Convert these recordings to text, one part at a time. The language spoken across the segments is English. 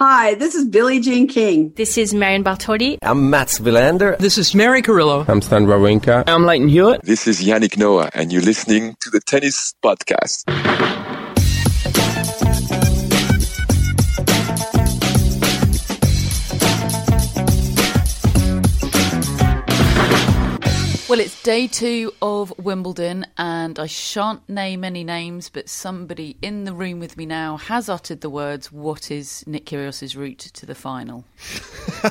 Hi, this is Billie Jean King. This is Marion Bartoli. I'm Mats Wilander. This is Mary Carillo. I'm Stan Wawrinka. I'm Lleyton Hewitt. This is Yannick Noah, and you're listening to the Tennis Podcast. Well, it's day two of Wimbledon, and I shan't name any names, but somebody in the room with me now has uttered the words, What is Nick Kyrgios's route to the final?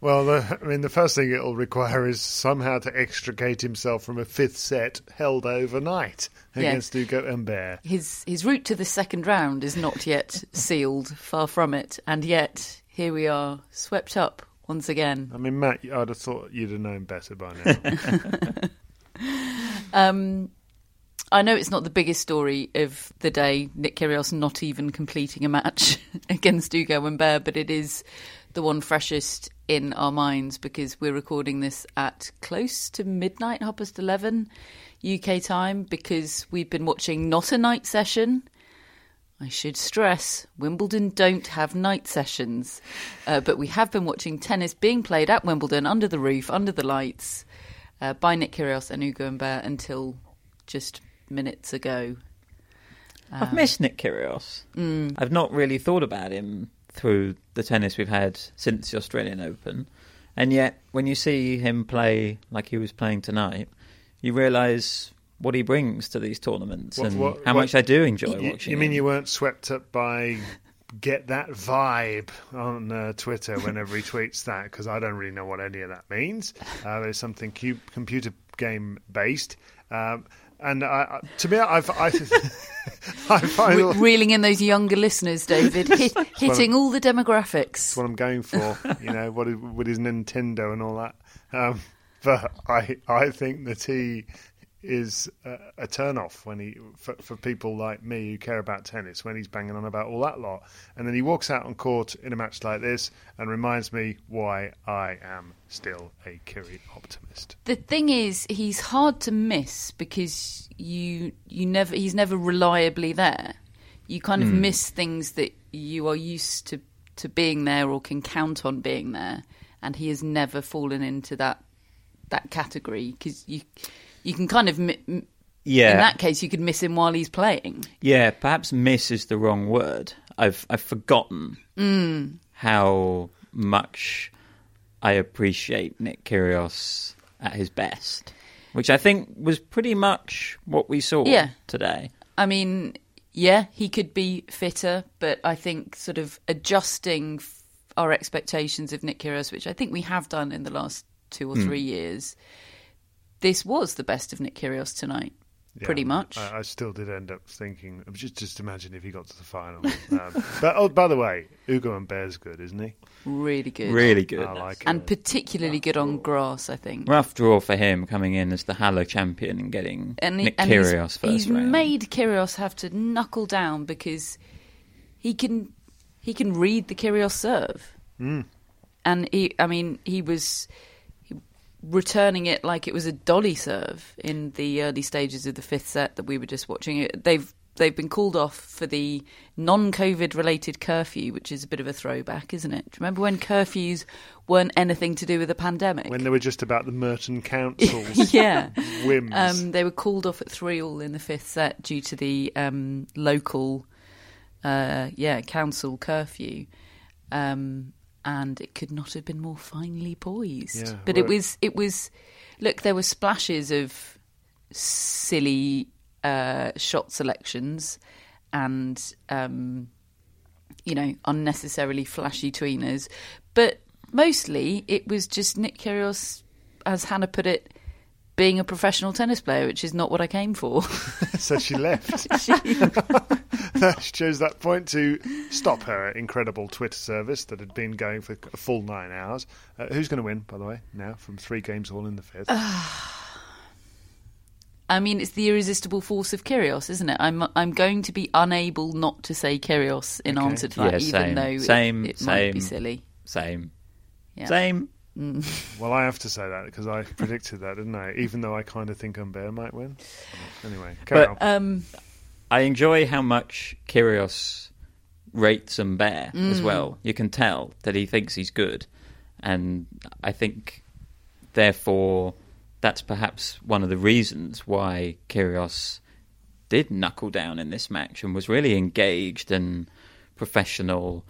well, the, I mean, the first thing it'll require is somehow to extricate himself from a fifth set held overnight against Yes. Ugo Humbert. His, his route to the second round is not yet sealed, far from it, and yet here we are, swept up once again. I mean, Matt, I'd have thought you'd have known better by now. Um, I know it's not the biggest story of the day, Nick Kyrgios not even completing a match against Ugo Humbert, but it is the one freshest in our minds because we're recording this at close to midnight, half past 11 UK time, because we've been watching not a night session. I should stress, Wimbledon don't have night sessions, uh, but we have been watching tennis being played at Wimbledon under the roof, under the lights, uh, by Nick Kyrgios and Ugo Humbert until just minutes ago. I've missed Nick Kyrgios. Mm. I've not really thought about him through the tennis we've had since the Australian Open, and yet when you see him play like he was playing tonight, you realise what he brings to these tournaments What- and what- how what- much I do enjoy you, watching. You mean him. you weren't swept up by get that vibe on uh, Twitter whenever he tweets that? Because I don't really know what any of that means. Uh, there's something cu- computer game based. Um, and I, I, to me, I've, I, I find Re- reeling in those younger listeners, David, hit, hitting all the demographics. That's what I'm going for. You know, what is, with his Nintendo and all that. Um, but I I think that he is a, a turn off when he for, for people like me who care about tennis when he's banging on about all that lot, and then he walks out on court in a match like this and reminds me why I am still a Kiri optimist. The thing is, he's hard to miss because you you never he's never reliably there. You kind of Hmm. miss things that you are used to to being there or can count on being there, and he has never fallen into that that category because you you can kind of mi- Yeah. in that case you could miss him while he's playing. Yeah, perhaps miss is the wrong word. I've I've forgotten Mm. how much I appreciate Nick Kyrgios at his best, which I think was pretty much what we saw Yeah. today. I mean, yeah, he could be fitter, but I think sort of adjusting f- our expectations of Nick Kyrgios, which I think we have done in the last two or Hmm. three years, this was the best of Nick Kyrgios tonight, Yeah, pretty much. I, I still did end up thinking. Just just imagine if he got to the final. um, but oh, by the way, Ugo Humbert's good, isn't he? really good, Really good. I like and particularly good on grass. I think. Rough draw for him coming in as the Halle champion and getting and, he- Nick and Kyrgios he's, first he's round. made Kyrgios have to knuckle down because he can he can read the Kyrgios serve, Mm. and he I mean he was he returning it like it was a dolly serve in the early stages of the fifth set that we were just watching. They've they've been called off for the non-COVID related curfew, which is a bit of a throwback, isn't it? Do you remember when curfews weren't anything to do with the pandemic? When they were just about the Merton Council's yeah. whims. Um, they were called off at three all in the fifth set due to the um, local, uh, yeah, council curfew. Um, and it could not have been more finely poised. Yeah, but it was, it was. Look, there were splashes of silly uh, shot selections and um, you know unnecessarily flashy tweeners, but mostly it was just Nick Kyrgios, as Hannah put it, being a professional tennis player, which is not what I came for. so she left. She- she chose that point to stop her incredible Twitter service that had been going for a full nine hours. Uh, who's going to win, by the way, now from three games all in the fifth? I mean, it's the irresistible force of Kyrgios, isn't it? I'm I'm going to be unable not to say Kyrgios in Okay. answer to that, Yeah, even same. though it- Same, might be silly. Same. Yeah. Same. Well, I have to say that because I predicted that, didn't I? Even though I kind of think Humbert might win. Anyway, carry But- on. Um, I enjoy how much Kyrgios rates Humbert Mm. as well. You can tell that he thinks he's good, and I think, therefore, that's perhaps one of the reasons why Kyrgios did knuckle down in this match and was really engaged and professional.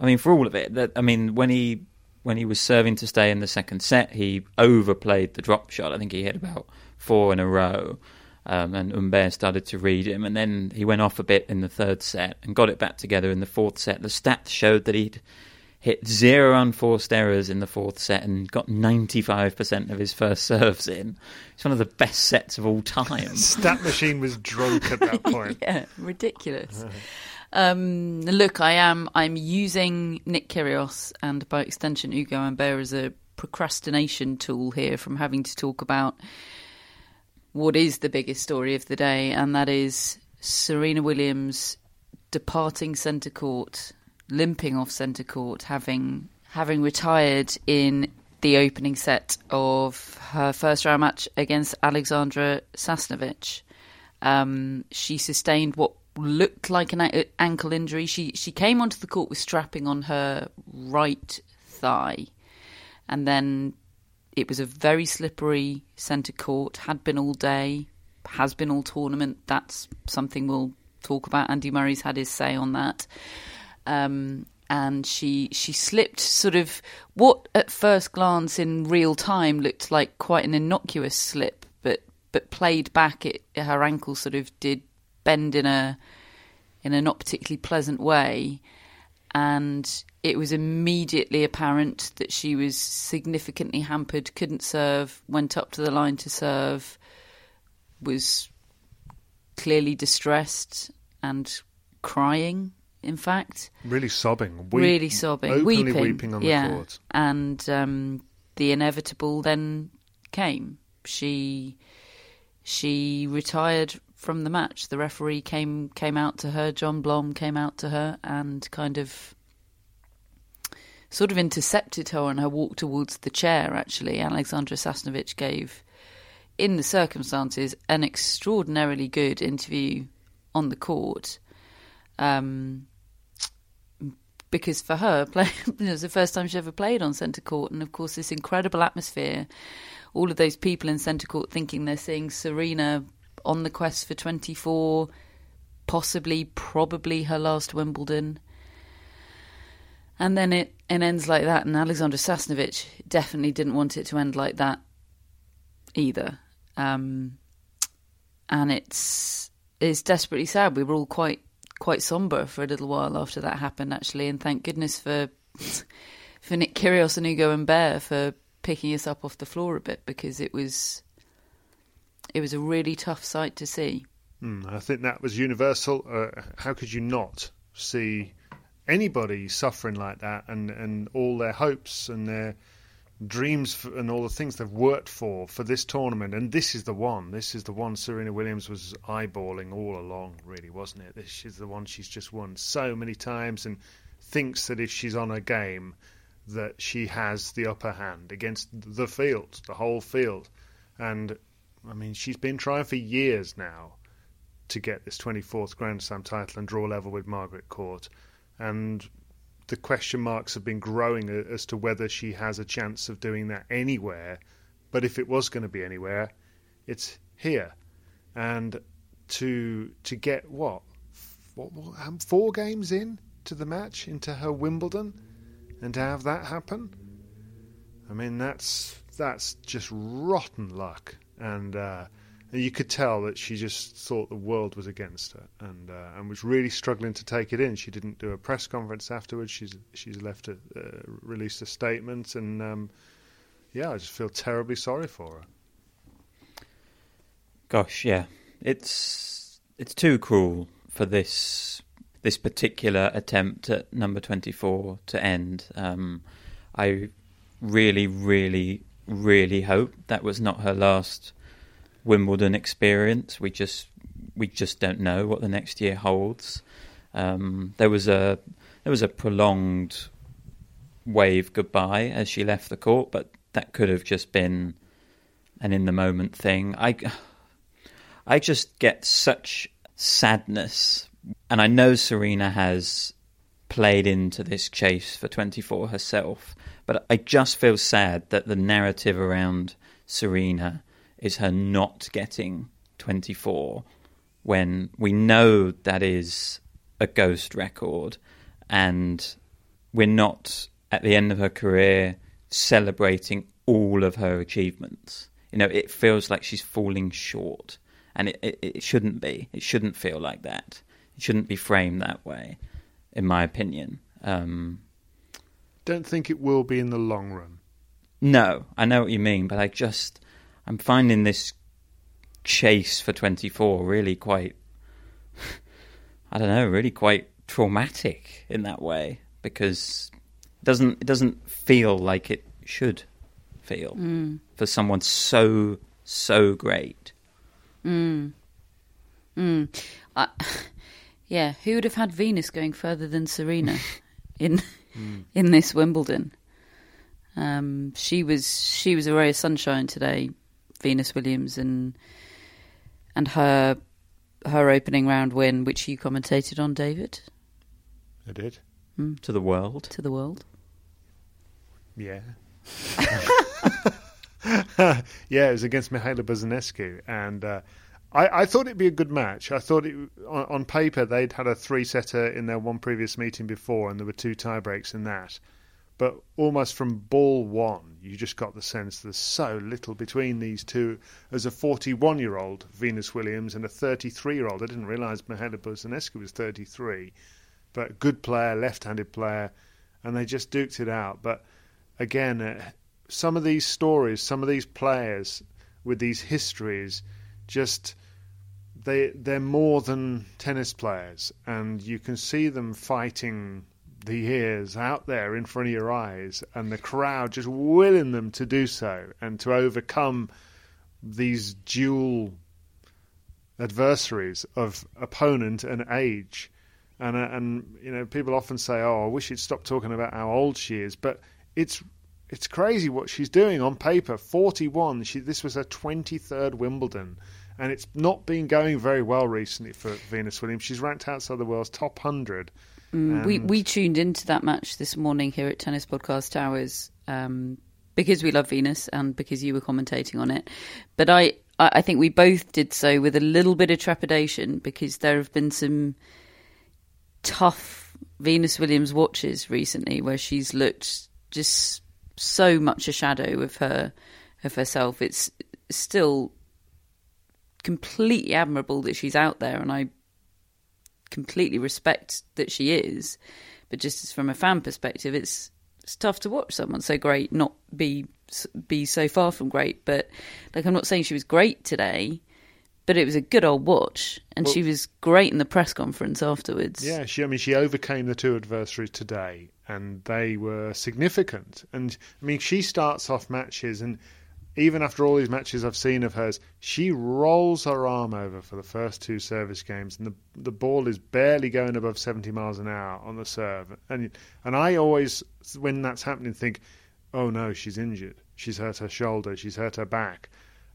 I mean, for all of it, that I mean, when he when he was serving to stay in the second set, he overplayed the drop shot. I think he hit about four in a row, um, and Humbert started to read him, and then he went off a bit in the third set and got it back together in the fourth set. The stats showed that he'd hit zero unforced errors in the fourth set and got 95% of his first serves in. It's one of the best sets of all time. Stat machine was drunk at that point. yeah, ridiculous. Um, look, I am. I'm using Nick Kyrgios and by extension Ugo Humbert as a procrastination tool here from having to talk about what is the biggest story of the day, and that is Serena Williams departing centre court, limping off centre court, having having retired in the opening set of her first round match against Alexandra Sasnovich. Um, she sustained what looked like an ankle injury. She she came onto the court with strapping on her right thigh, and then it was a very slippery centre court. Had been all day, has been all tournament. That's something we'll talk about. Andy Murray's had his say on that. Um, and she she slipped sort of what at first glance in real time looked like quite an innocuous slip, but but played back, it her ankle sort of did bend in a in a not particularly pleasant way, and it was immediately apparent that she was significantly hampered. Couldn't serve. Went up to the line to serve. Was clearly distressed and crying. In fact, Really sobbing. Weep- really sobbing, openly weeping, weeping on yeah. the court. And um, the inevitable then came. She she retired from the match. The referee came came out to her. John Blom came out to her and kind of sort of intercepted her on her walk towards the chair. Actually, Alexandra Sasnovich gave, in the circumstances, an extraordinarily good interview on the court. Um, because for her, play, it was the first time she ever played on centre court, and of course, this incredible atmosphere. All of those people in centre court thinking they're seeing Serena on the quest for 24, possibly, probably her last Wimbledon. And then it, it ends like that, and Alexandra Sasnovich definitely didn't want it to end like that either. Um, and it's it's desperately sad. We were all quite quite somber for a little while after that happened, actually, and thank goodness for for Nick Kyrgios and Ugo Humbert for picking us up off the floor a bit because it was it was a really tough sight to see. Mm, I think that was universal. Uh, how could you not see anybody suffering like that and, and all their hopes and their dreams f and all the things they've worked for for this tournament? And this is the one. This is the one Serena Williams was eyeballing all along, really, wasn't it? This is the one she's just won so many times and thinks that if she's on a game, that she has the upper hand against the field, the whole field. And I mean, she's been trying for years now to get this 24th Grand Slam title and draw level with Margaret Court. And the question marks have been growing as to whether she has a chance of doing that anywhere. But if it was going to be anywhere, it's here. And to to get what, what, what four games in to the match into her Wimbledon, and to have that happen, I mean that's that's just rotten luck. And uh, you could tell that she just thought the world was against her, and uh, and was really struggling to take it in. She didn't do a press conference afterwards. She's she's left a uh, released a statement, and um, yeah, I just feel terribly sorry for her. Gosh, yeah, it's it's too cruel for this this particular attempt at number twenty four to end. Um, I really, really, really hope that was not her last Wimbledon experience. We just we just don't know what the next year holds. Um, there was a there was a prolonged wave goodbye as she left the court, but that could have just been an in the moment thing. I I just get such sadness, and I know Serena has played into this chase for 24 herself, but I just feel sad that the narrative around Serena is her not getting 24 when we know that is a ghost record and we're not at the end of her career celebrating all of her achievements. You know, it feels like she's falling short and it, it, it shouldn't be. It shouldn't feel like that. It shouldn't be framed that way, in my opinion. Um, Don't think it will be in the long run. no, I know what you mean, but I just I'm finding this chase for 24 really quite I don't know, really quite traumatic in that way because it doesn't it doesn't feel like it should feel mm. for someone so so great. Mm. Mm. I, yeah, who would have had Venus going further than Serena in in this Wimbledon? Um, she was she was a ray of sunshine today, Venus Williams, and and her her opening round win, which you commentated on, David, I did. to the world. to the world. Yeah. yeah, it was against Mihaela Buzarnescu, and uh, I, I thought it'd be a good match. I thought it, on, on paper they'd had a three-setter in their one previous meeting before, and there were two tie breaks in that. But almost from ball one, you just got the sense there's so little between these two. As a 41-year-old Venus Williams and a 33-year-old, I didn't realise Mihaela Buzarnescu was 33, but good player, left-handed player, and they just duked it out. But again, uh, some of these stories, some of these players with these histories, just they they're more than tennis players, and you can see them fighting the years out there in front of your eyes, and the crowd just willing them to do so and to overcome these dual adversaries of opponent and age. And uh, and you know people often say, "Oh, I wish he'd stop talking about how old she is," but it's it's crazy what she's doing on paper. Forty-one. She this was her twenty-third Wimbledon, and it's not been going very well recently for Venus Williams. She's ranked outside the world's top hundred. Mm, we we tuned into that match this morning here at Tennis Podcast Towers um, because we love Venus and because you were commentating on it. But I, I I think we both did so with a little bit of trepidation because there have been some tough Venus Williams watches recently where she's looked just so much a shadow of her of herself. It's still completely admirable that she's out there, and I completely respect that she is. But just as from a fan perspective, it's it's tough to watch someone so great not be be so far from great. But like, I'm not saying she was great today, but it was a good old watch, and she was great in the press conference afterwards. Yeah, she. I mean, she overcame the two adversaries today, and they were significant. And I mean, she starts off matches, and even after all these matches I've seen of hers, she rolls her arm over for the first two service games, and the the ball is barely going above seventy miles an hour on the serve. And and I always, when that's happening, think, oh no, she's injured. She's hurt her shoulder. She's hurt her back.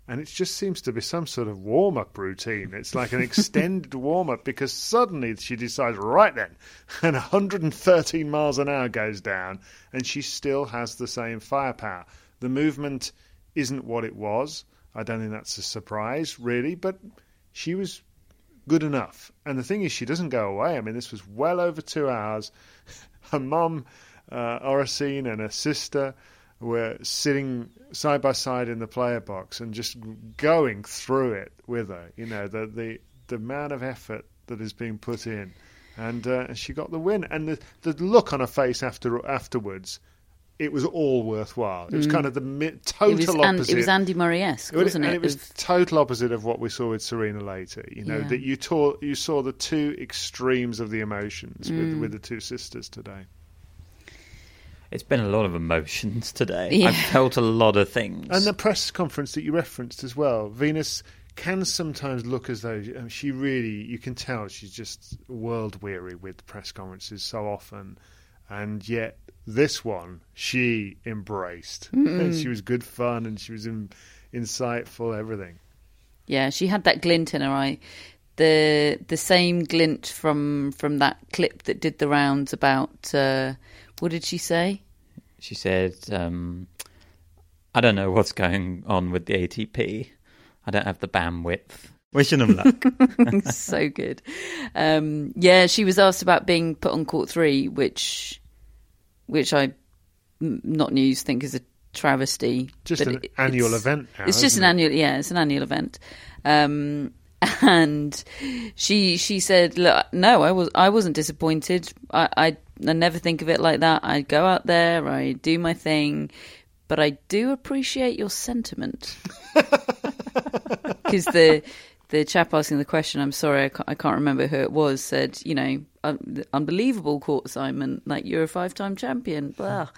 And it just seems to be some sort of warm up routine. It's like an extended warm up because suddenly she decides, right then, and 113 miles an hour goes down, and she still has the same firepower. The movement isn't what it was. I don't think that's a surprise, really, but she was good enough. And the thing is, she doesn't go away. I mean, this was well over two hours. Her mum, uh, Oracene, and her sister were sitting side by side in the player box and just going through it with her. You know, the the, the amount of effort that is being put in. And uh, she got the win. And the, the look on her face after afterwards it was all worthwhile. It was kind of the mi- total Mm. It was, opposite. An, it was Andy Murray-esque, It was- wasn't it? and it was of- total opposite of what we saw with Serena later. You know Yeah. that you taught, you saw the two extremes of the emotions Mm. with with the two sisters today. It's been a lot of emotions today. Yeah. I've felt a lot of things. And the press conference that you referenced as well, Venus can sometimes look as though um, she really, you can tell she's just world weary with press conferences so often, and yet this one she embraced. and she was good fun and she was in, insightful, everything. Yeah, she had that glint in her eye. The the same glint from from that clip that did the rounds about uh, what did she say? she said, um, I don't know what's going on with the ATP. I don't have the bandwidth. Wishing them luck. so good. Um, yeah, she was asked about being put on court three, which which I not news think is a travesty. Just but an it- annual event now, It's just an it? annual, yeah, it's an annual event. Um, and she she said, "Look, no, I was I wasn't disappointed. I, I I never think of it like that. I go out there, I do my thing." But I do appreciate your sentiment because the the chap asking the question, I'm sorry, I can't, I can't remember who it was, said, you know, un- unbelievable court assignment, like you're a five time champion, blah.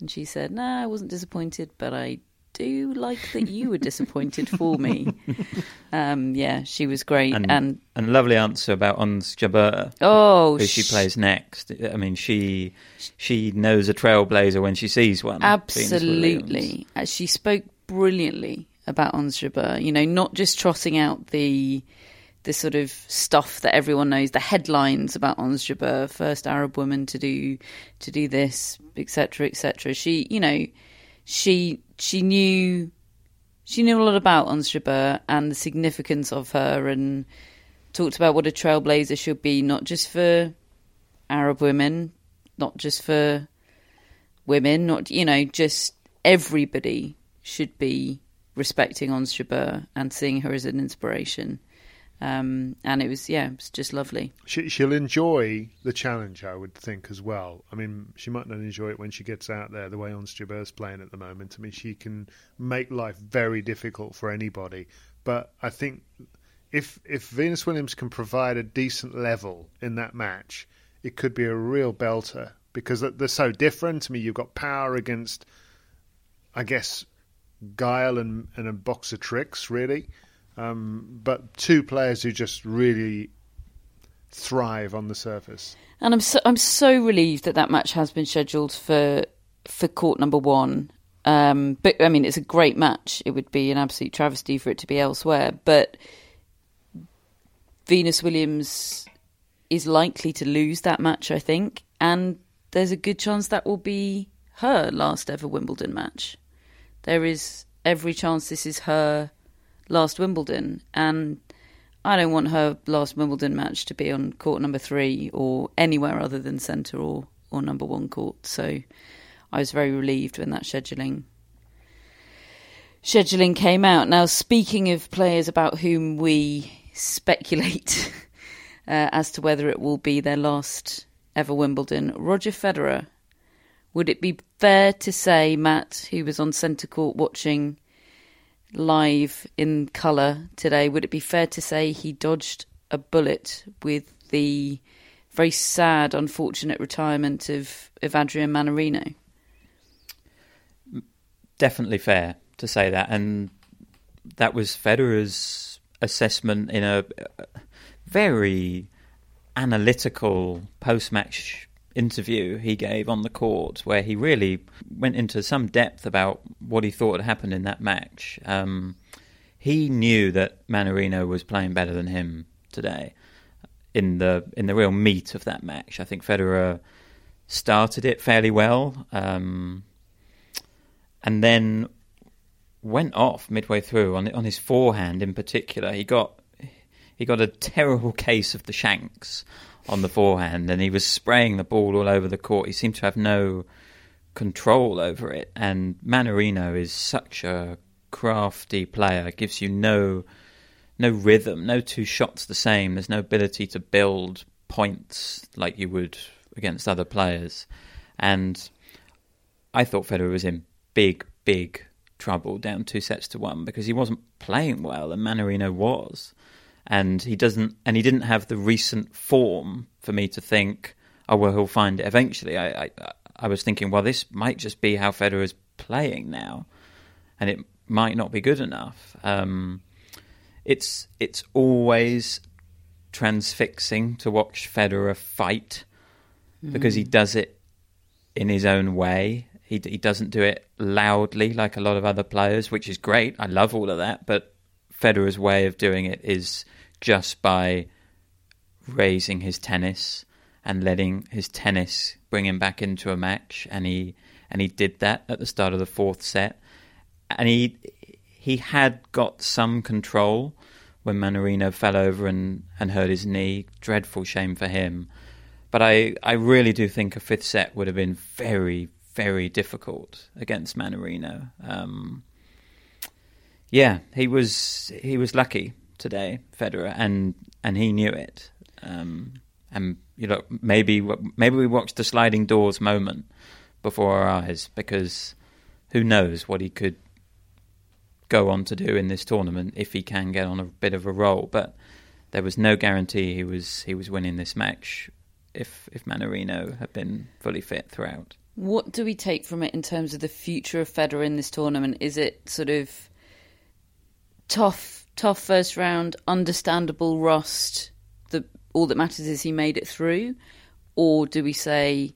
And she said, no, I wasn't disappointed, but I do like that you were disappointed for me. Um, yeah, she was great. and, And, and a lovely answer about Ons Jabeur, oh, who she sh- plays next. I mean, she she knows a trailblazer when she sees one. Absolutely. Uh, She spoke brilliantly about Ons you know, not just trotting out the the sort of stuff that everyone knows, the headlines about Ons first Arab woman to do to do this, etc., etc. She, you know, she she knew she knew a lot about Ons and the significance of her, and talked about what a trailblazer should be, not just for Arab women, not just for women, not you know, just everybody should be respecting Ons Jabeur and seeing her as an inspiration. Um, and it was yeah, it was just lovely. She, she'll enjoy the challenge, I would think, as well. I mean, she might not enjoy it when she gets out there, the way Ons Jabeur's playing at the moment. I mean, she can make life very difficult for anybody. But I think if if Venus Williams can provide a decent level in that match, it could be a real belter because they're so different. I mean, you've got power against, I guess, guile and, and a box of tricks, really. Um, but two players who just really thrive on the surface. And I'm so I'm so relieved that that match has been scheduled for for court number one. Um, but I mean, it's a great match. It would be an absolute travesty for it to be elsewhere. But Venus Williams is likely to lose that match, I think, and there's a good chance that will be her last ever Wimbledon match. There is every chance this is her last Wimbledon, and I don't want her last Wimbledon match to be on court number three or anywhere other than centre or, or number one court. So I was very relieved when that scheduling scheduling came out. Now, speaking of players about whom we speculate uh, as to whether it will be their last ever Wimbledon, Roger Federer. Would it be fair to say, Matt, who was on centre court watching live in colour today, would it be fair to say he dodged a bullet with the very sad, unfortunate retirement of, of Adrian Mannarino? Definitely fair to say that, and that was Federer's assessment in a very analytical post-match interview he gave on the court, where he really went into some depth about what he thought had happened in that match. Um, he knew that Mannarino was playing better than him today in the in the real meat of that match. I think Federer started it fairly well, um, and then went off midway through on on his forehand in particular. He got he got a terrible case of the shanks on the forehand, and he was spraying the ball all over the court. He seemed to have no control over it. And Mannarino is such a crafty player; gives you no no rhythm, no two shots the same. There's no ability to build points like you would against other players. And I thought Federer was in big, big trouble down two sets to one because he wasn't playing well, and Mannarino was and he doesn't and he didn't have the recent form for me to think oh well he'll find it eventually. I, I I was thinking well this might just be how Federer is playing now and it might not be good enough. Um, it's it's always transfixing to watch Federer fight mm. because he does it in his own way. He he doesn't do it loudly like a lot of other players which is great. I love all of that but Federer's way of doing it is just by raising his tennis and letting his tennis bring him back into a match, and he and he did that at the start of the fourth set, and he he had got some control when Mannarino fell over and, and hurt his knee. Dreadful shame for him. But I, I really do think a fifth set would have been very, very difficult against Mannarino. Um, yeah, he was he was lucky today, Federer, and and he knew it. Um, and you know, maybe maybe we watched the sliding doors moment before our eyes because who knows what he could go on to do in this tournament if he can get on a bit of a roll. But there was no guarantee he was he was winning this match if if Mannarino had been fully fit throughout. What do we take from it in terms of the future of Federer in this tournament? Is it sort of tough tough first round, understandable rust. The all that matters is he made it through, or do we say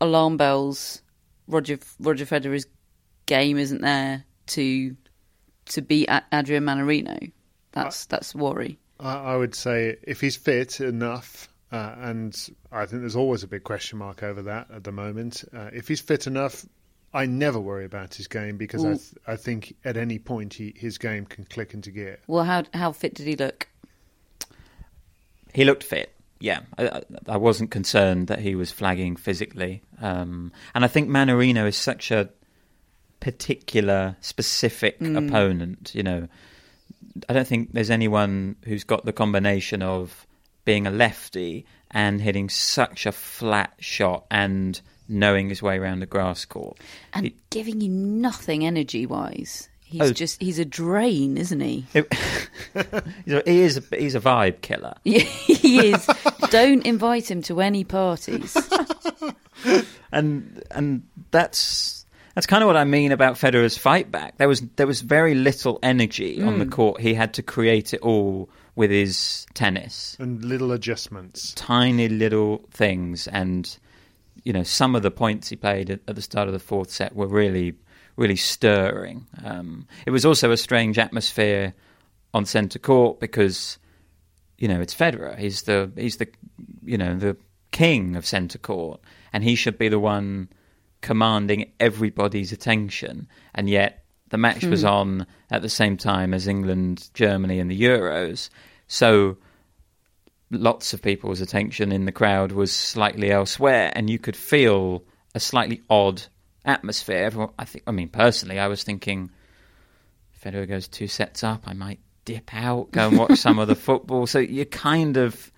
alarm bells? Roger Roger Federer's game isn't there to to beat Adrian Mannarino. That's that's worry. I, would say if he's fit enough, uh, and I think there's always a big question mark over that at the moment. Uh, if he's fit enough, I never worry about his game because I, th- I think at any point he, his game can click into gear. Well, how how fit did he look? He looked fit. Yeah, I, I wasn't concerned that he was flagging physically, um, and I think Mannarino is such a particular, specific mm. opponent. You know, I don't think there's anyone who's got the combination of being a lefty and hitting such a flat shot and knowing his way around the grass court and he, giving you nothing energy wise. He's oh, just he's a drain, isn't he? It, he is a, he's a vibe killer. Yeah, he is. Don't invite him to any parties. and and that's that's kind of what I mean about Federer's fight back. There was there was very little energy mm. on the mm. court. He had to create it all with his tennis and little adjustments, tiny little things, and you know, some of the points he played at, at the start of the fourth set were really, really stirring. Um, it was also a strange atmosphere on centre court because, you know, it's Federer. He's the he's the you know the king of centre court, and he should be the one commanding everybody's attention. And yet, the match was hmm. on at the same time as England, Germany, and the Euros. So lots of people's attention in the crowd was slightly elsewhere, and you could feel a slightly odd atmosphere. Everyone, I think, I mean, personally, I was thinking, Federer goes two sets up, I might dip out, go and watch some of the football. So you're kind of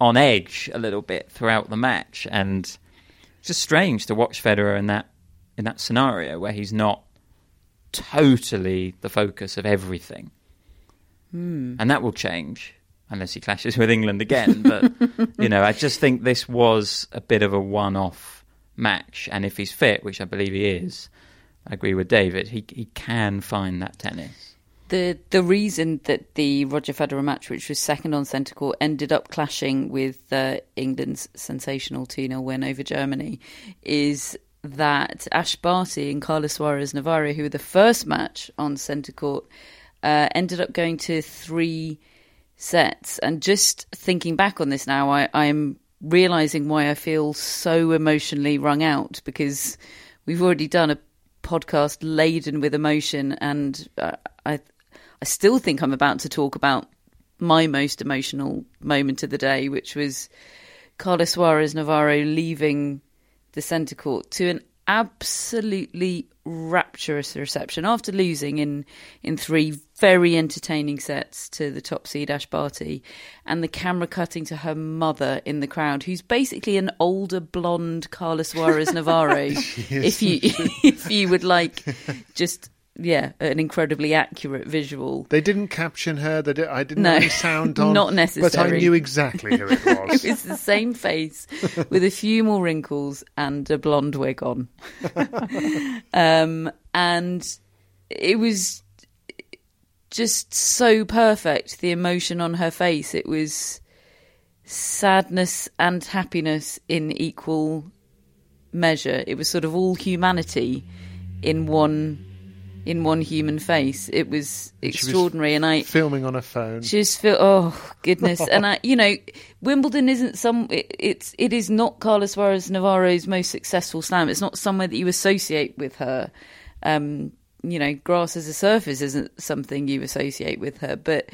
on edge a little bit throughout the match, and it's just strange to watch Federer in that in that scenario where he's not totally the focus of everything. Hmm. And that will change unless he clashes with England again. But you know, I just think this was a bit of a one-off match, and if he's fit, which I believe he is, I agree with David. He he can find that tennis. The the reason that the Roger Federer match, which was second on centre court, ended up clashing with uh, England's sensational 2 0 win over Germany is that Ash Barty and Carla Suarez Navarro, who were the first match on centre court, uh, ended up going to three sets. And just thinking back on this now, I, I'm realizing why I feel so emotionally wrung out because we've already done a podcast laden with emotion, and uh, I, I still think I'm about to talk about my most emotional moment of the day, which was Carla Suarez Navarro leaving the centre court to an absolutely rapturous reception after losing in in three very entertaining sets to the top seed Ash Barty, and the camera cutting to her mother in the crowd, who's basically an older blonde Carla Suarez Navarro. if you if you would like just yeah, an incredibly accurate visual. They didn't caption her. They did, I didn't No, have any sound on. not necessary. But I knew exactly who it was. It was the same face with a few more wrinkles and a blonde wig on. um, and it was just so perfect, the emotion on her face. It was sadness and happiness in equal measure. It was sort of all humanity in one in one human face. It was She was extraordinary and I filming on a phone. just feel oh goodness and i you know wimbledon isn't some it, it's it is not carla suarez navarro's most successful slam it's not somewhere that you associate with her um you know grass as a surface isn't something you associate with her but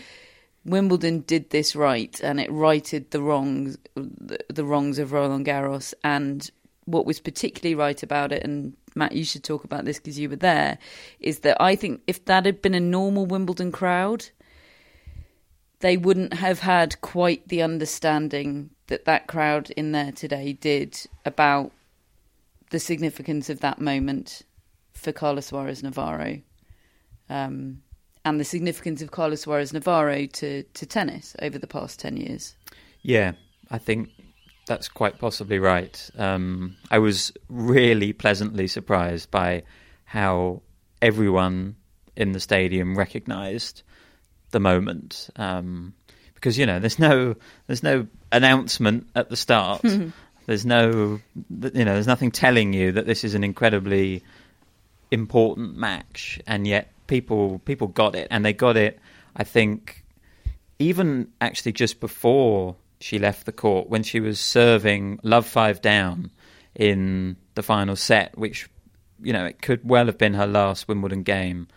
wimbledon did this right and it righted the wrongs the, the wrongs of roland garros and what was particularly right about it and Matt, you should talk about this because you were there. Is that I think if that had been a normal Wimbledon crowd, they wouldn't have had quite the understanding that that crowd in there today did about the significance of that moment for Carla Suarez Navarro, um, and the significance of Carla Suarez Navarro to, to tennis over the past ten years. Yeah, I think that's quite possibly right. Um, I was really pleasantly surprised by how everyone in the stadium recognised the moment. Um, because you know, there's no there's no announcement at the start. there's no you know, there's nothing telling you that this is an incredibly important match, and yet people people got it, and they got it. I think even actually just before she left the court when she was serving love five down in the final set, which you know it could well have been her last Wimbledon game.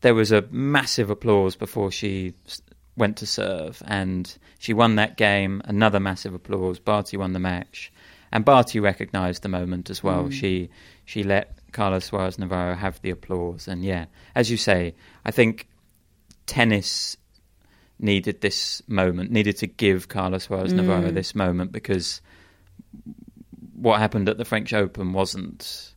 There was a massive applause before she went to serve, and she won that game. Another massive applause. Barty won the match, and Barty recognised the moment as well. Mm. She she let Carla Suarez Navarro have the applause, and yeah, as you say, I think tennis needed this moment, needed to give Carla Suarez Navarro this moment because what happened at the French Open wasn't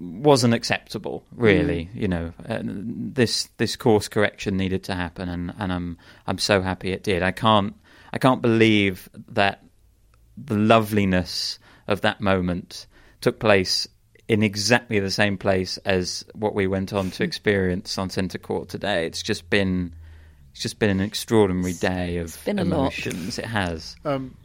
wasn't acceptable, really. You know, uh, this this course correction needed to happen, and, and I'm I'm so happy it did. I can't I can't believe that the loveliness of that moment took place in exactly the same place as what we went on to experience on centre court today. It's just been it's just been an extraordinary day of been a lot. emotions. It has. Um,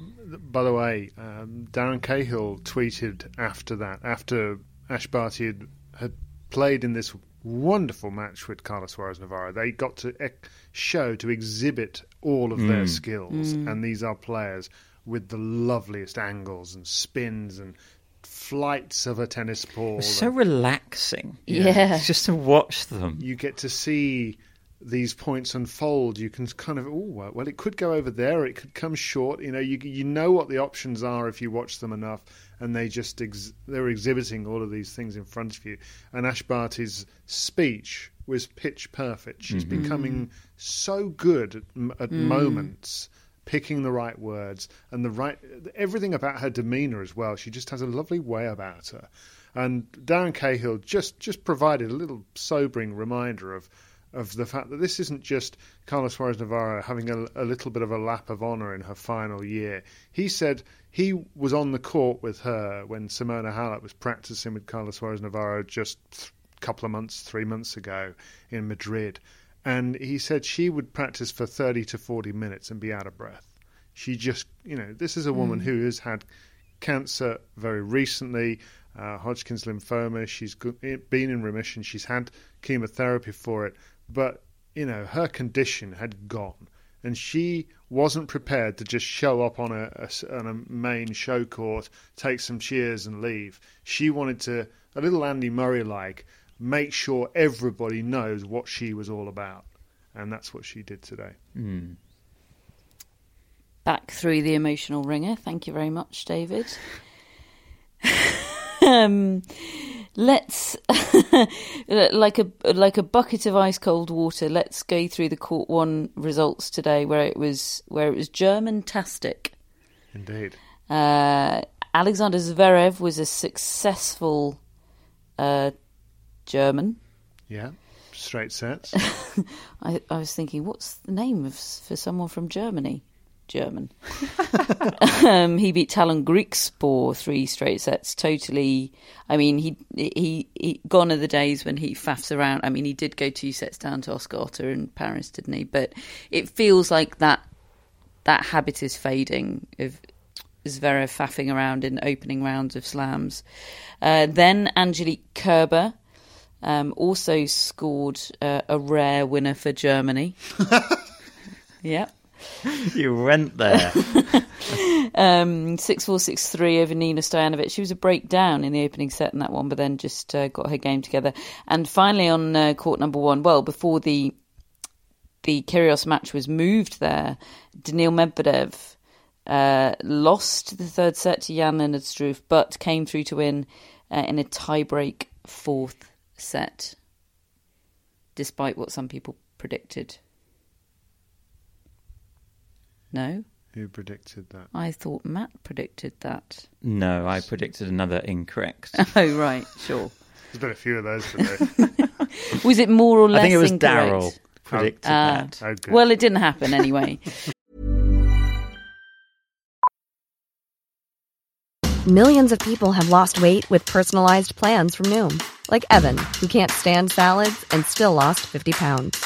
by the way, um, Darren Cahill tweeted after that, after Ash Barty had, had played in this wonderful match with Carla Suarez Navarro, they got to ec- show, to exhibit all of their skills. And these are players with the loveliest angles and spins and flights of a tennis ball. It's so relaxing. Yeah. It's just to watch them. you get to see these points unfold. You can kind of, oh, well, it could go over there, it could come short. You know, you you know what the options are if you watch them enough, and they just ex- they're exhibiting all of these things in front of you. And Ash Barty's speech was pitch perfect. She's mm-hmm. becoming so good at, at mm. moments. Picking the right words and the right everything about her demeanour as well. She just has a lovely way about her. And Darren Cahill just just provided a little sobering reminder of of the fact that this isn't just Carla Suarez Navarro having a, a little bit of a lap of honour in her final year. He said he was on the court with her when Simona Halep was practicing with Carla Suarez Navarro just a couple of months, three months ago in Madrid. And he said she would practice for 30 to 40 minutes and be out of breath. She just, you know, this is a woman who has had cancer very recently, uh, Hodgkin's lymphoma. She's been in remission. She's had chemotherapy for it, but you know her condition had gone, and she wasn't prepared to just show up on a, a, on a main show court, take some cheers, and leave. She wanted to, a little Andy Murray like, make sure everybody knows what she was all about, and that's what she did today. Mm. Back through the emotional ringer. Thank you very much, David. um, let's like a like a bucket of ice cold water. Let's go through the court one results today, where it was where it was German tastic. Indeed. Uh, Alexander Zverev was a successful uh, German. Yeah, straight sets. I, I was thinking, what's the name of for someone from Germany? German. um, he beat Tallon Griekspoor three straight sets. Totally. I mean, he, he he gone are the days when he faffs around. I mean, he did go two sets down to Oscar Otte in Paris, didn't he? But it feels like that that habit is fading of Zverev faffing around in opening rounds of slams. Uh, then Angelique Kerber. Um, also scored uh, a rare winner for Germany. yep. you went there. um, six four six three over Nina Stojanovic. She was a breakdown in the opening set in that one, but then just uh, got her game together. And finally on uh, court number one, well before the the Kyrgios match was moved there, Daniil Medvedev uh, lost the third set to Jan Struff, but came through to win uh, in a tiebreak fourth set, despite what some people predicted. No? Who predicted that? I thought Matt predicted that. No, I predicted another incorrect. oh, right, sure. There's been a few of those today. was it more or less I think it was? Daryl predicted Ah. that. Oh, good. Well, it didn't happen anyway. Millions of people have lost weight with personalized plans from Noom, like Evan, who can't stand salads and still lost 50 pounds.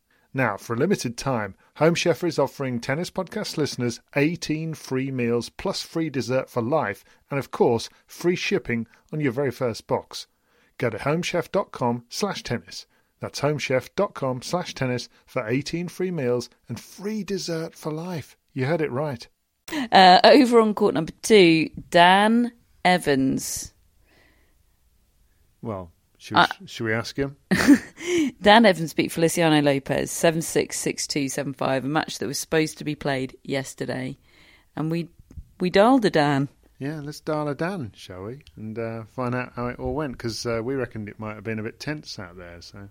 Now, for a limited time, Home Chef is offering Tennis Podcast listeners 18 free meals plus free dessert for life and, of course, free shipping on your very first box. Go to homechef.com slash tennis. That's homechef.com slash tennis for 18 free meals and free dessert for life. You heard it right. Uh, over on court number two, Dan Evans. Well, should we, Uh, should we ask him? Dan Evans beat Feliciano Lopez 7 6, 6 2, 7 5, a match that was supposed to be played yesterday. And we we dialed a Dan. yeah, let's dial a Dan, shall we, and uh, find out how it all went because uh, we reckoned it might have been a bit tense out there. So,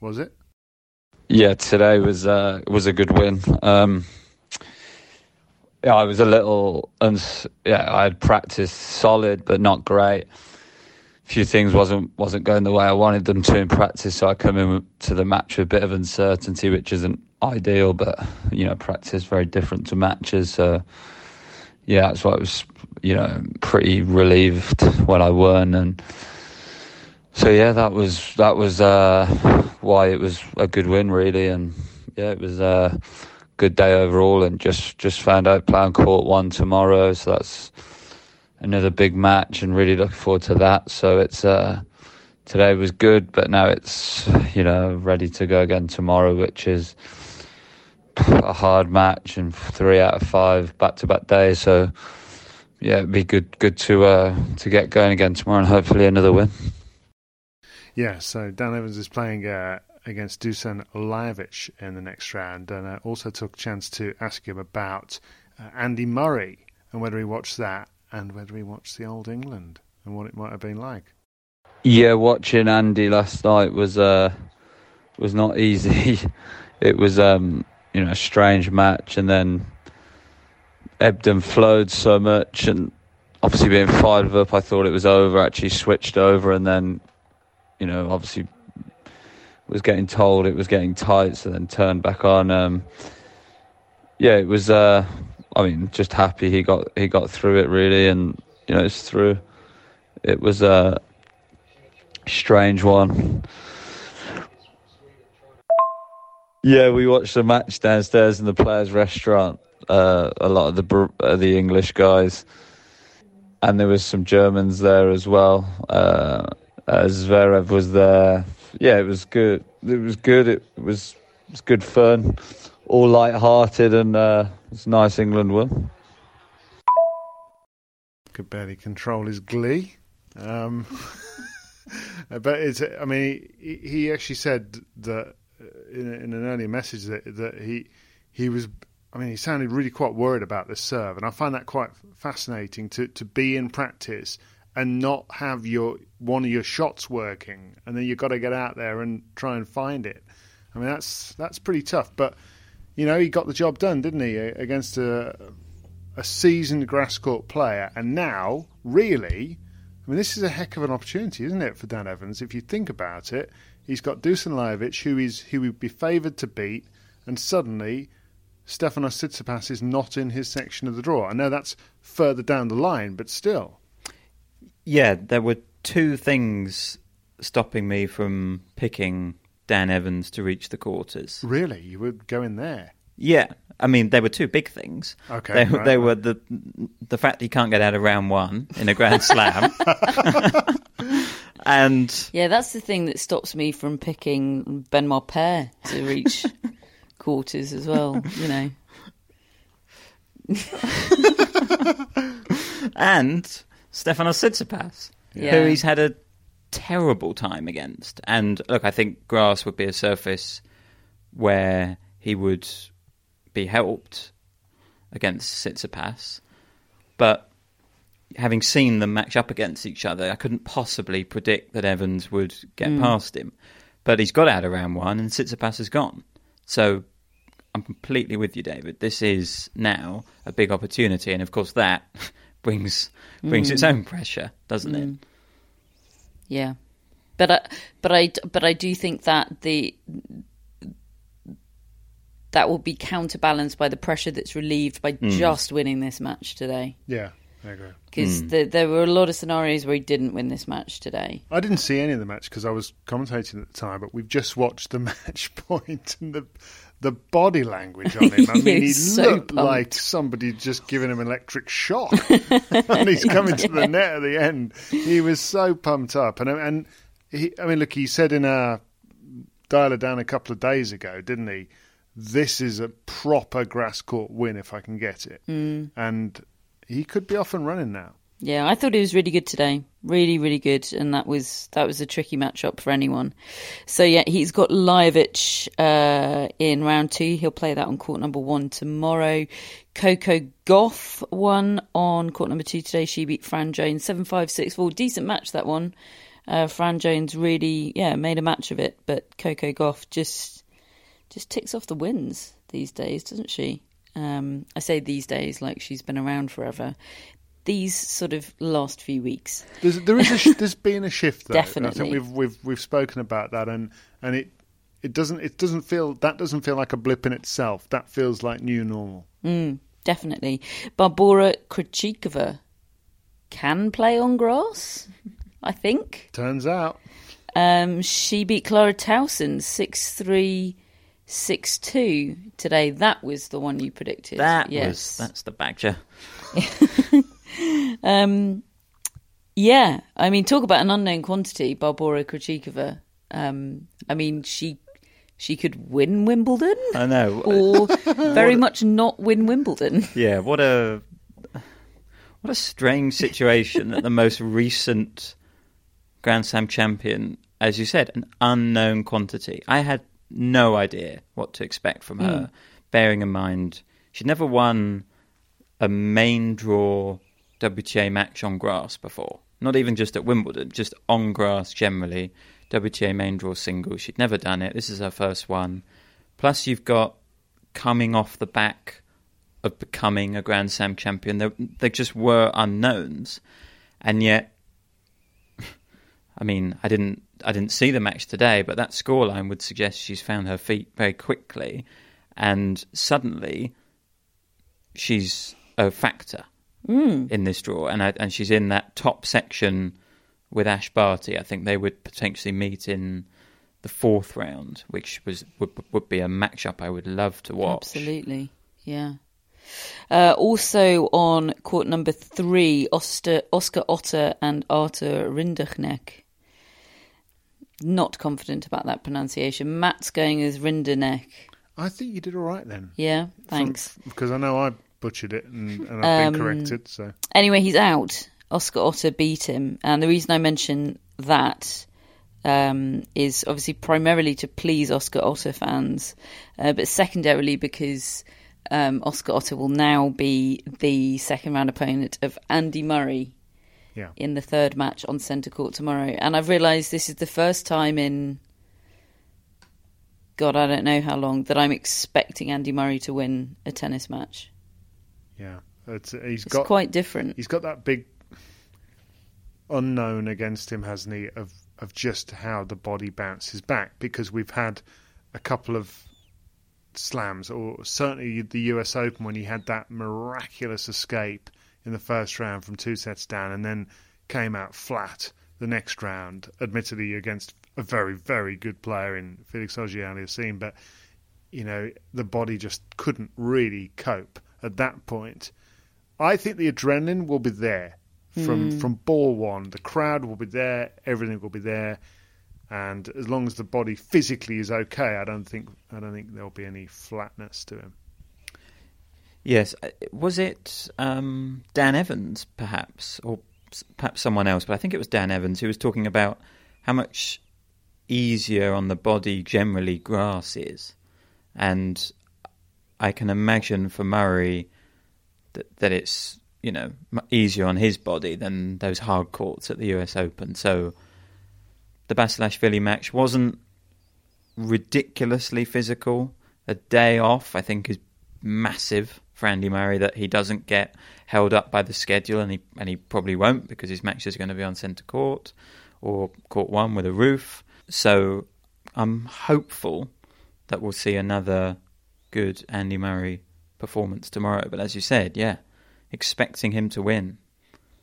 was it? Yeah, today was uh, was a good win. Um, yeah, I was a little, uns- yeah, I had practiced solid but not great. Few things wasn't wasn't going the way I wanted them to in practice, so I come in to the match with a bit of uncertainty, which isn't ideal. But you know, practice very different to matches. So yeah, that's why I was, you know, pretty relieved when I won, and so yeah, that was that was uh, why it was a good win, really, and yeah, it was a good day overall, and just just found out Plough Court won tomorrow, so that's another big match, and really looking forward to that. So it's uh, today was good, but now it's you know ready to go again tomorrow, which is a hard match and three out of five back to back days. So yeah, it'd be good good to uh, to get going again tomorrow and hopefully another win. Yeah, so Dan Evans is playing uh, against Dusan Lajovic in the next round, and I also took a chance to ask him about uh, Andy Murray and whether he watched that and whether he watched the Old England and what it might have been like. Yeah, watching Andy last night was uh was not easy. it was um you know a strange match, and then ebbed and flowed so much, and obviously being five up, I thought it was over. Actually switched over, and then you know obviously was getting told it was getting tight, so then turned back on. Um, yeah, it was. Uh, I mean, just happy he got he got through it really, and you know it's through. It was a strange one. Yeah, we watched the match downstairs in the players' restaurant. Uh, a lot of the uh, the English guys, and there was some Germans there as well. Uh, uh, Zverev was there. Yeah, it was good. It was good. It was it was good fun, all light-hearted, and uh, it was nice England won. Could barely control his glee. Um, but it's. I mean, he, he actually said that uh, in, in an earlier message that that he he was. I mean, he sounded really quite worried about the serve, and I find that quite fascinating to to be in practice and not have your one of your shots working, and then you've got to get out there and try and find it. I mean, that's that's pretty tough. But you know, he got the job done, didn't he, against a a seasoned grass court player, and now really. I mean, this is a heck of an opportunity, isn't it, for Dan Evans? If you think about it, he's got Dusan Lajovic, who is who would be favoured to beat, and suddenly Stefanos Tsitsipas is not in his section of the draw. I know that's further down the line, but still. Yeah, there were two things stopping me from picking Dan Evans to reach the quarters. Really, you would go in there? Yeah, I mean, there were two big things. Okay, they, right, they right. were the the fact that he can't get out of round one in a Grand Slam, and Yeah, that's the thing that stops me from picking Ben Marpere to reach quarters as well. You know, and Stefanos Tsitsipas, Yeah. who he's had a terrible time against. And look, I think grass would be a surface where he would be helped against Tsitsipas, but having seen them match up against each other, I couldn't possibly predict that Evans would get Mm. past him. But he's got out of round one, and Tsitsipas has gone. So I'm completely with you, David. This is now a big opportunity, and of course that brings brings Mm. its own pressure, doesn't it? Mm. yeah, but I, but I, but I do think that the that will be counterbalanced by the pressure that's relieved by Mm. just winning this match today. Yeah, I agree. Because the, there were a lot of scenarios where he didn't win this match today. I didn't see any of the match because I was commentating at the time, but we've just watched the match point and the the body language on him. I mean, he so looked pumped. like somebody just giving him an electric shock, and he's coming to the net at the end. He was so pumped up, and and he, I mean, look, he said in a dial it down a couple of days ago, didn't he? This is a proper grass court win if I can get it, Mm. and he could be off and running now. Yeah, I thought he was really good today. Really, really good, and that was that was a tricky matchup for anyone. So yeah, he's got Lajovic uh, in round two. He'll play that on court number one tomorrow. Coco Gauff won on court number two today. She beat Fran Jones seven five six four. Decent match that one. Uh, Fran Jones really yeah made a match of it, but Coco Gauff just just ticks off the wins these days, doesn't she? Um, I say these days like she's been around forever these sort of last few weeks. There's, there is a sh- there's been a shift. Though. Definitely, I think we've we've we've spoken about that, and and it it doesn't it doesn't feel that doesn't feel like a blip in itself. That feels like new normal. Mm, definitely, Barbora Krejcikova can play on grass. I think. Turns out. Um, she beat Clara Tauson six three six two today. That was the one you predicted. That yes. was that's the badger. um, yeah, I mean, talk about an unknown quantity, Barbora Krejcikova. Um, I mean, she she could win Wimbledon. I know, or very much not win Wimbledon. Yeah, what a what a strange situation that the most recent Grand Slam champion, as you said, an unknown quantity. I had no idea what to expect from her, mm. bearing in mind she'd never won a main draw WTA match on grass before. Not even just at Wimbledon, just on grass generally. WTA main draw single. She'd never done it. This is her first one. Plus, you've got coming off the back of becoming a Grand Slam champion. There, there just were unknowns, and yet, I mean, I didn't, I didn't see the match today, but that scoreline would suggest she's found her feet very quickly, and suddenly, she's a factor mm. in this draw, and I, and she's in that top section with Ash Barty. I think they would potentially meet in the fourth round, which was would, would be a matchup I would love to watch. Absolutely, yeah. Uh, also on court number three, Oster, Oscar Otte and Arthur Rinderknecht. Not confident about that pronunciation. Matt's going as Rinderknecht. I think you did all right then. Yeah, thanks. From, because I know I butchered it and, and I've um, been corrected. So anyway, he's out. Oscar Otte beat him, and the reason I mention that um, is obviously primarily to please Oscar Otte fans, uh, but secondarily because um, Oscar Otte will now be the second round opponent of Andy Murray yeah. in the third match on centre court tomorrow. And I've realised this is the first time in God, I don't know how long that I'm expecting Andy Murray to win a tennis match. Yeah, it's, he's it's got quite different. He's got that big unknown against him, hasn't he? Of of just how the body bounces back because we've had a couple of slams, or certainly the U.S. Open when he had that miraculous escape in the first round from two sets down, and then came out flat the next round. Admittedly, against a very very good player in Felix Auger-Aliassime, but you know the body just couldn't really cope at that point. I think the adrenaline will be there from mm. from ball one. The crowd will be there. Everything will be there. And as long as the body physically is okay, I don't think I don't think there'll be any flatness to him. Yes, uh, was it um, Dan Evans, perhaps, or perhaps someone else? But I think it was Dan Evans who was talking about how much easier on the body generally grass is, and I can imagine for Murray that that it's you know easier on his body than those hard courts at the U.S. Open. So the Basilashvili match wasn't ridiculously physical. A day off, I think, is massive for Andy Murray that he doesn't get held up by the schedule, and he and he probably won't because his matches are going to be on centre court or court one with a roof. So I'm hopeful that we'll see another good Andy Murray performance tomorrow. But as you said, yeah, expecting him to win.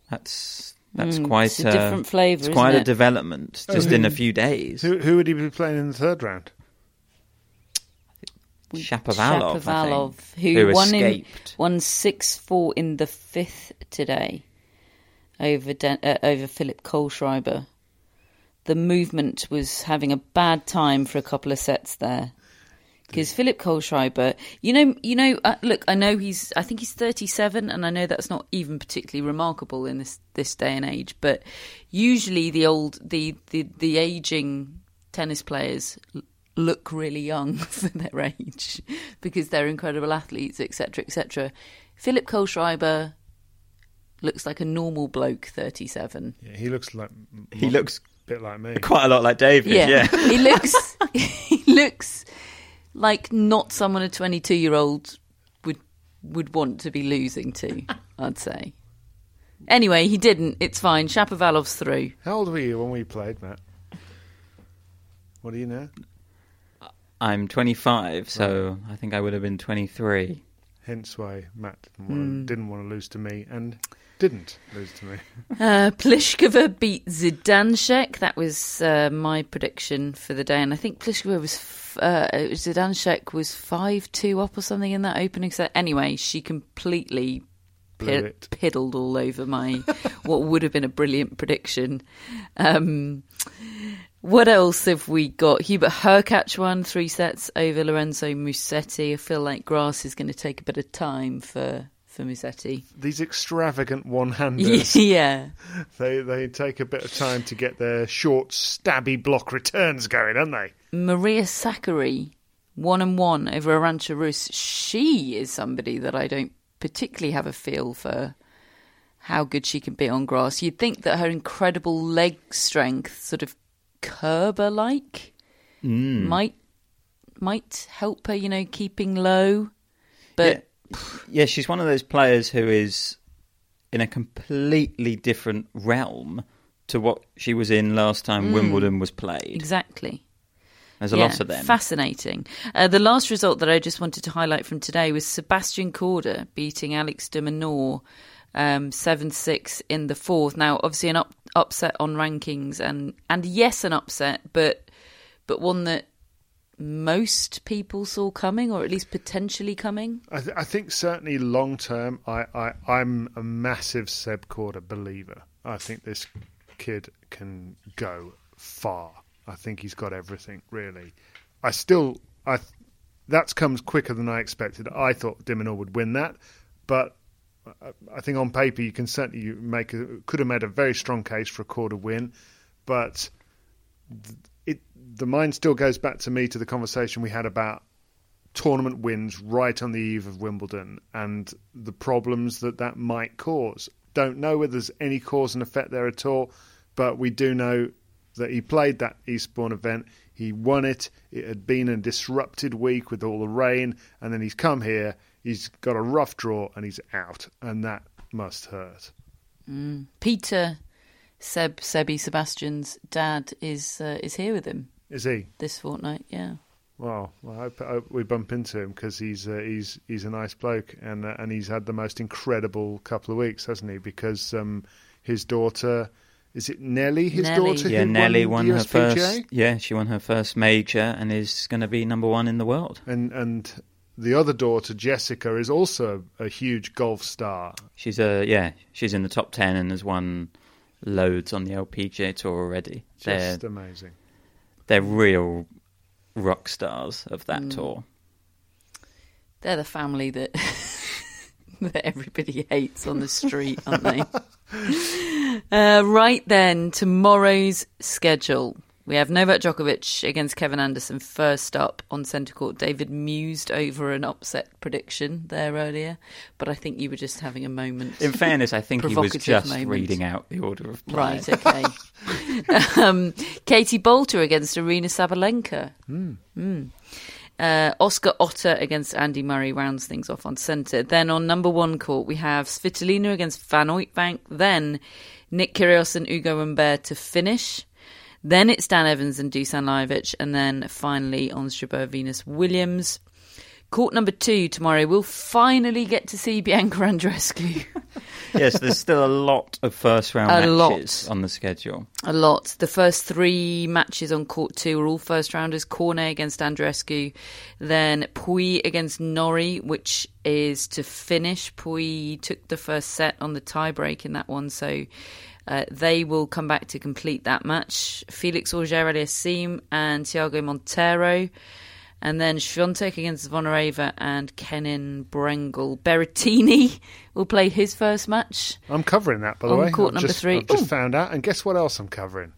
That's that's mm, quite a, a, different flavour. It's quite a it? development just in a few days. Who, who, would he be playing in the third round? Shapovalov, Shapovalov who, who, won escaped. in won six four in the fifth today over De- uh, over Philipp Kohlschreiber. The movement was having a bad time for a couple of sets there because Philipp Kohlschreiber, you know, you know, uh, look, I know he's, I think he's 37, and I know that's not even particularly remarkable in this this day and age. But usually, the old, the the the aging tennis players look really young for their age because they're incredible athletes, etc., etc. Philipp Kohlschreiber looks like a normal bloke, 37. Yeah, he looks like He looks a bit like me. quite a lot like David. Yeah. he looks he looks like not someone a 22 year old would would want to be losing to. I'd say. Anyway, he didn't. It's fine. Shapovalov's through. How old were you when we played, Matt? What do you know? I'm 25, so I think I would have been 23. Hence why Matt didn't want, Hmm. to, didn't want to lose to me and didn't lose to me. Uh, Pliskova beat Zidansek. That was uh, my prediction for the day, and I think Pliskova was f- uh, was- Zidansek was five two up or something in that opening set. Anyway, she completely piddled all over my what would have been a brilliant prediction. Um, what else have we got? Hubert Hurkacz won three sets over Lorenzo Musetti. I feel like grass is going to take a bit of time for for Musetti. These extravagant one-handers, yeah. they they take a bit of time to get their short, stabby block returns going, don't they? Maria Sakkari, one and one over Arantxa Rus. She is somebody that I don't particularly have a feel for how good she can be on grass. You'd think that her incredible leg strength, sort of Kerber like, mm. might might help her, you know, keeping low. But yeah. Yeah, she's one of those players who is in a completely different realm to what she was in last time Wimbledon was played. exactly. There's a Yeah, lot of them. Fascinating. Uh, the last result that I just wanted to highlight from today was Sebastian Corda beating Alex de Minaur um, 7-6 in the fourth. Now, obviously, an up, upset on rankings, and and yes, an upset, but but one that most people saw coming, or at least potentially coming. I, th- I think certainly long term, I, I I'm a massive Seb Corda believer. I think this kid can go far. I think he's got everything really. I still I th- that comes quicker than I expected. I thought de Minaur would win that, but I- I think on paper you can certainly make a, could have made a very strong case for a Corda win, but it the mind still goes back to me to the conversation we had about tournament wins right on the eve of Wimbledon and the problems that that might cause. Don't know whether there's any cause and effect there at all, but we do know that he played that Eastbourne event. He won it. It had been a disrupted week with all the rain, and then he's come here. He's got a rough draw and he's out, and that must hurt. Mm. Peter Seb Sebi Sebastian's dad is uh, is here with him Is he? this fortnight. Yeah. Well, well I hope, I hope we bump into him because he's uh, he's he's a nice bloke and uh, and he's had the most incredible couple of weeks, hasn't he? Because um, his daughter, is it Nelly? His Nelly. daughter, yeah, who Nelly won, won her first. Yeah, she won her first major and is going to be number one in the world. and and the other daughter, Jessica, is also a huge golf star. She's a yeah, she's in the top ten and has won loads on the LPGA tour already. They're Just amazing. they're real rock stars of that Mm. tour. They're the family that that everybody hates on the street, aren't they? uh, right then, tomorrow's schedule. We have Novak Djokovic against Kevin Anderson first up on centre court. David mused over an upset prediction there earlier, but I think you were just having a moment. In fairness, I think he was just moment. reading out the order of play. Right, okay. um, Katie Boulter against Aryna Sabalenka. Mm. Uh, Oscar Otte against Andy Murray rounds things off on centre. Then on number one court, we have Svitolina against Van Uytvanck. Then Nick Kyrgios and Ugo Humbert to finish. Then it's Dan Evans and Dusan Lajovic. And then finally on Strabo Venus Williams. Court number two tomorrow, we'll finally get to see Bianca Andreescu. yes, there's still a lot of first round A matches lot. on the schedule. A lot. The first three matches on court two are all first rounders. Cornet against Andreescu, then Pouille against Norrie, which is to finish. Pouille took the first set on the tiebreak in that one, so uh, they will come back to complete that match. Felix Auger Aliassime and Thiago Monteiro. And then Swiatek against Zvonareva and Kenin Brengle. Berrettini will play his first match. I'm covering that, by the On way. court I've number just, three. I've just Ooh. found out. And guess what else I'm covering?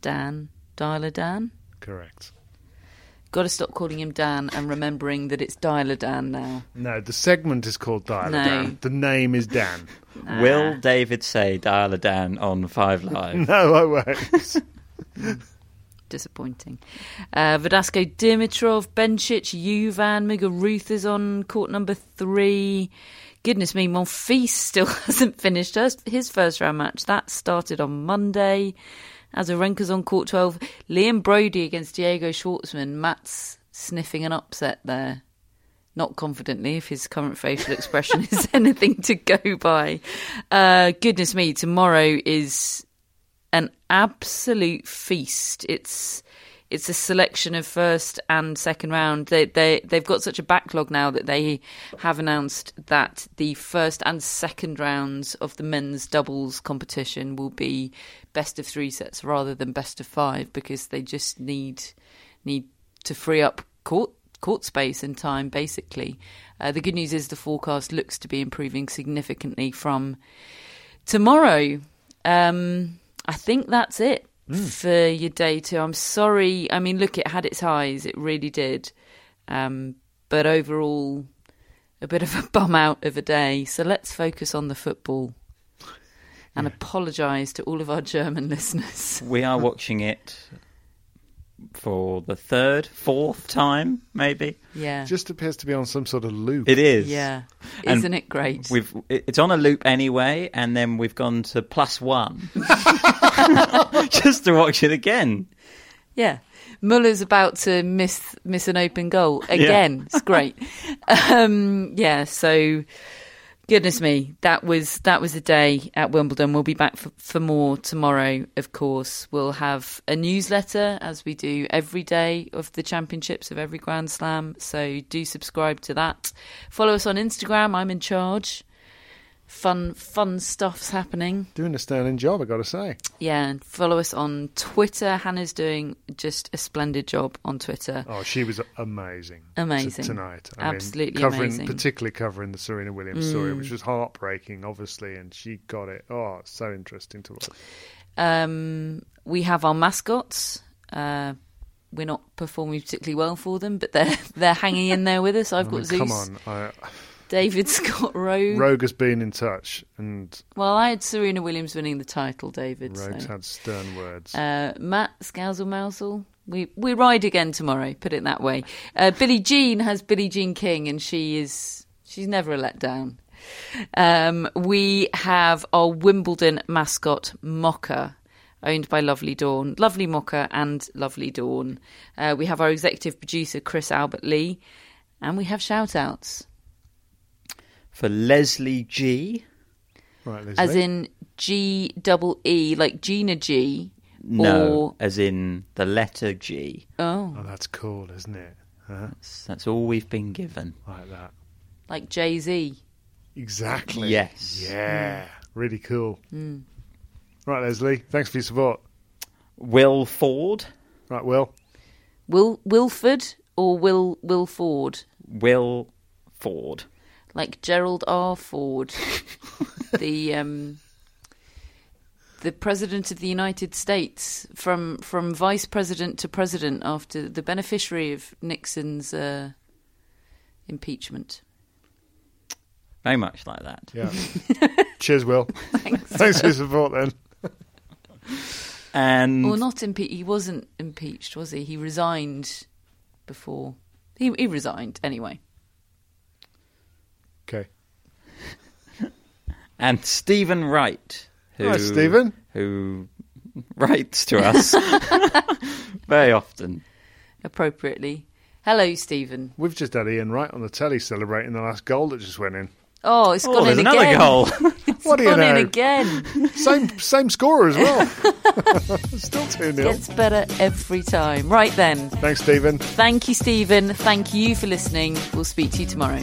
Dan. Dialer Dan. Correct. Got to stop calling him Dan and remembering that it's Dialer Dan now. No, the segment is called Dial No. Dan. The name is Dan. Will David say Dial Dan on Five Live? no, I won't. Disappointing. Uh, Verdasco Dimitrov, Bencic, Juvan, Muguruza is on court number three. Goodness me, Monfils still hasn't finished his, his first round match. That started on Monday. Azarenka's on court 12. Liam Broady against Diego Schwartzman. Matt's sniffing an upset there. Not confidently, if his current facial expression is anything to go by. Uh, goodness me, tomorrow is an absolute feast. It's it's a selection of first and second round. They they they've got such a backlog now that they have announced that the first and second rounds of the men's doubles competition will be best of three sets rather than best of five because they just need need to free up court court space and time basically. Uh, the good news is the forecast looks to be improving significantly from tomorrow. Um, I think that's it for your day two. I'm sorry. I mean, look, it had its highs. It really did. Um, but overall, a bit of a bum out of a day. So let's focus on the football and apologise to all of our German listeners. We are watching it for the third, fourth time, maybe. Yeah. It just appears to be on some sort of loop. It is. Yeah. And Isn't it great? We've it's on a loop anyway, and then we've gone to plus one just to watch it again. Yeah. Muller's about to miss miss an open goal again. It's great. Um, yeah, so goodness me, that was that was a day at Wimbledon. We'll be back for, for more tomorrow, of course. We'll have a newsletter as we do every day of the championships of every Grand Slam. So do subscribe to that. Follow us on Instagram. I'm in charge. Fun fun stuff's happening. Doing a sterling job, I got to say. Yeah, and follow us on Twitter. Hannah's doing just a splendid job on Twitter. Oh, she was amazing. t- Amazing. tonight. Absolutely covering, amazing. Particularly covering the Serena Williams story, Mm. which was heartbreaking, obviously, and she got it. Oh, so interesting to watch. Um, we have our mascots. Uh, we're not performing particularly well for them, but they're they're hanging in there with us. I've I got mean, Zeus, come on, I, David Scott Rogue. Rogue has been in touch, and Well, I had Serena Williams winning the title, David. Rogue's so. had stern words. Uh, Matt Scousel Mousel. We we ride again tomorrow. Put it that way. Uh, Billie Jean has Billie Jean King, and she is she's never a letdown. Um, we have our Wimbledon mascot Mocha, owned by Lovely Dawn, Lovely Mocha, and Lovely Dawn. Uh, we have our executive producer Chris Albert Lee, and we have shout outs, For Leslie G. right, Leslie. as in G double E, like Gina G. No, Or as in the letter G. oh, oh, that's cool, isn't it? Huh? That's, that's all we've been given. Like that. like Jay Z. Exactly. Yes. Yeah. Really cool. Mm. Right, Leslie. Thanks for your support. Will Ford. Right, Will. Will Wilford or Will Will Ford? Will Ford. Like Gerald R. Ford, the um, the president of the United States, from from vice president to president after the beneficiary of Nixon's uh, impeachment. Very much like that. Yeah. Cheers, Will. Thanks. Thanks for your support then. And Well, not impeached. He wasn't impeached, was he? He resigned before. He he resigned anyway. Okay. and Stephen Wright, who Hi, Stephen. who writes to us very often. Appropriately. Hello, Stephen. We've just had Ian Wright on the telly celebrating the last goal that just went in. Oh, it's Oh, gone there's in another again. goal. It's What do you gone in know? again. Same same scorer as well. Still 2 0. Gets better every time. Right then. Thanks, Stephen. Thank you, Stephen. Thank you for listening. We'll speak to you tomorrow.